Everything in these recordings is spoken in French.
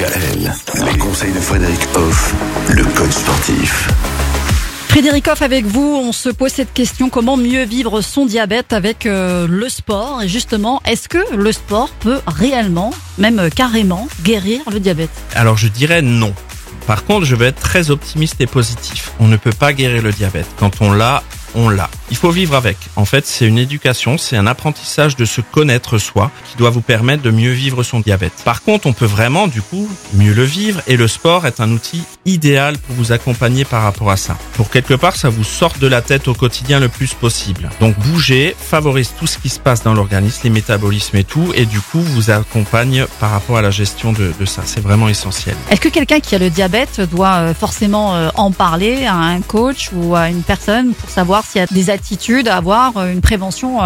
DKL, les conseils de Frédéric Hoff, le coach sportif. Frédéric Hoff avec vous, on se pose cette question comment mieux vivre son diabète avec euh, le sport? Et justement est-ce que le sport peut réellement, même euh, carrément, guérir le diabète? Alors je dirais non. Par contre, je vais être très optimiste et positif. On ne peut pas guérir le diabète. Quand on l'a, on l'a. Il faut vivre avec. En fait, c'est une éducation, c'est un apprentissage de se connaître soi qui doit vous permettre de mieux vivre son diabète. Par contre, on peut vraiment, du coup, mieux le vivre et le sport est un outil idéal pour vous accompagner par rapport à ça. Pour quelque part, ça vous sorte de la tête au quotidien le plus possible. Donc, bouger favorise tout ce qui se passe dans l'organisme, les métabolismes et tout, et du coup, vous accompagne par rapport à la gestion de, ça. C'est vraiment essentiel. Est-ce que quelqu'un qui a le diabète doit euh, forcément euh, en parler à un coach ou à une personne pour savoir s'il y a des attitudes à avoir, euh, une prévention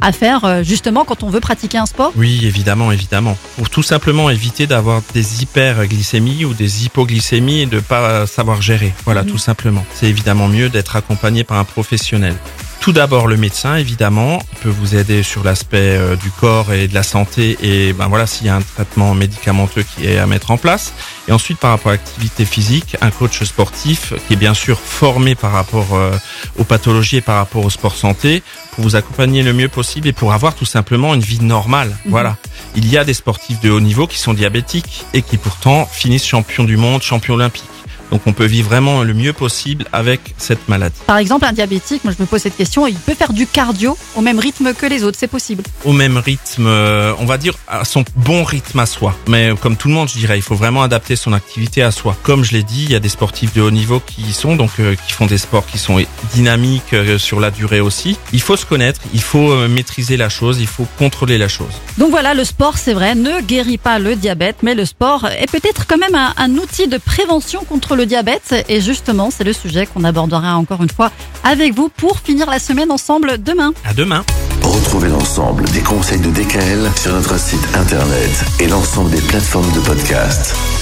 à faire euh, justement quand on veut pratiquer un sport? Oui, évidemment, évidemment. Pour tout simplement éviter d'avoir des hyperglycémies ou des hypoglycémies et de pas savoir gérer. Voilà, tout simplement. C'est évidemment mieux d'être accompagné par un professionnel. Tout d'abord le médecin évidemment peut vous aider sur l'aspect euh, du corps et de la santé et ben voilà s'il y a un traitement médicamenteux qui est à mettre en place. Et ensuite par rapport à l'activité physique un coach sportif qui est bien sûr formé par rapport euh, aux pathologies et par rapport au sport santé pour vous accompagner le mieux possible et pour avoir tout simplement une vie normale. Voilà. Il y a des sportifs de haut niveau qui sont diabétiques et qui pourtant finissent champions du monde champions olympiques donc on peut vivre vraiment le mieux possible avec cette maladie. Par exemple, un diabétique, moi je me pose cette question, il peut faire du cardio au même rythme que les autres, c'est possible Au même rythme, euh, on va dire à son bon rythme à soi. Mais comme tout le monde, je dirais, il faut vraiment adapter son activité à soi. Comme je l'ai dit, il y a des sportifs de haut niveau qui y sont, donc euh, qui font des sports qui sont dynamiques euh, sur la durée aussi. Il faut se connaître, il faut euh, maîtriser la chose, il faut contrôler la chose. Donc voilà, le sport, c'est vrai, ne guérit pas le diabète, mais le sport est peut-être quand même un, un outil de prévention contre le diabète. Et justement, c'est le sujet qu'on abordera encore une fois avec vous pour finir la semaine ensemble demain. À demain. Retrouvez l'ensemble des conseils de DKL sur notre site internet et l'ensemble des plateformes de podcast.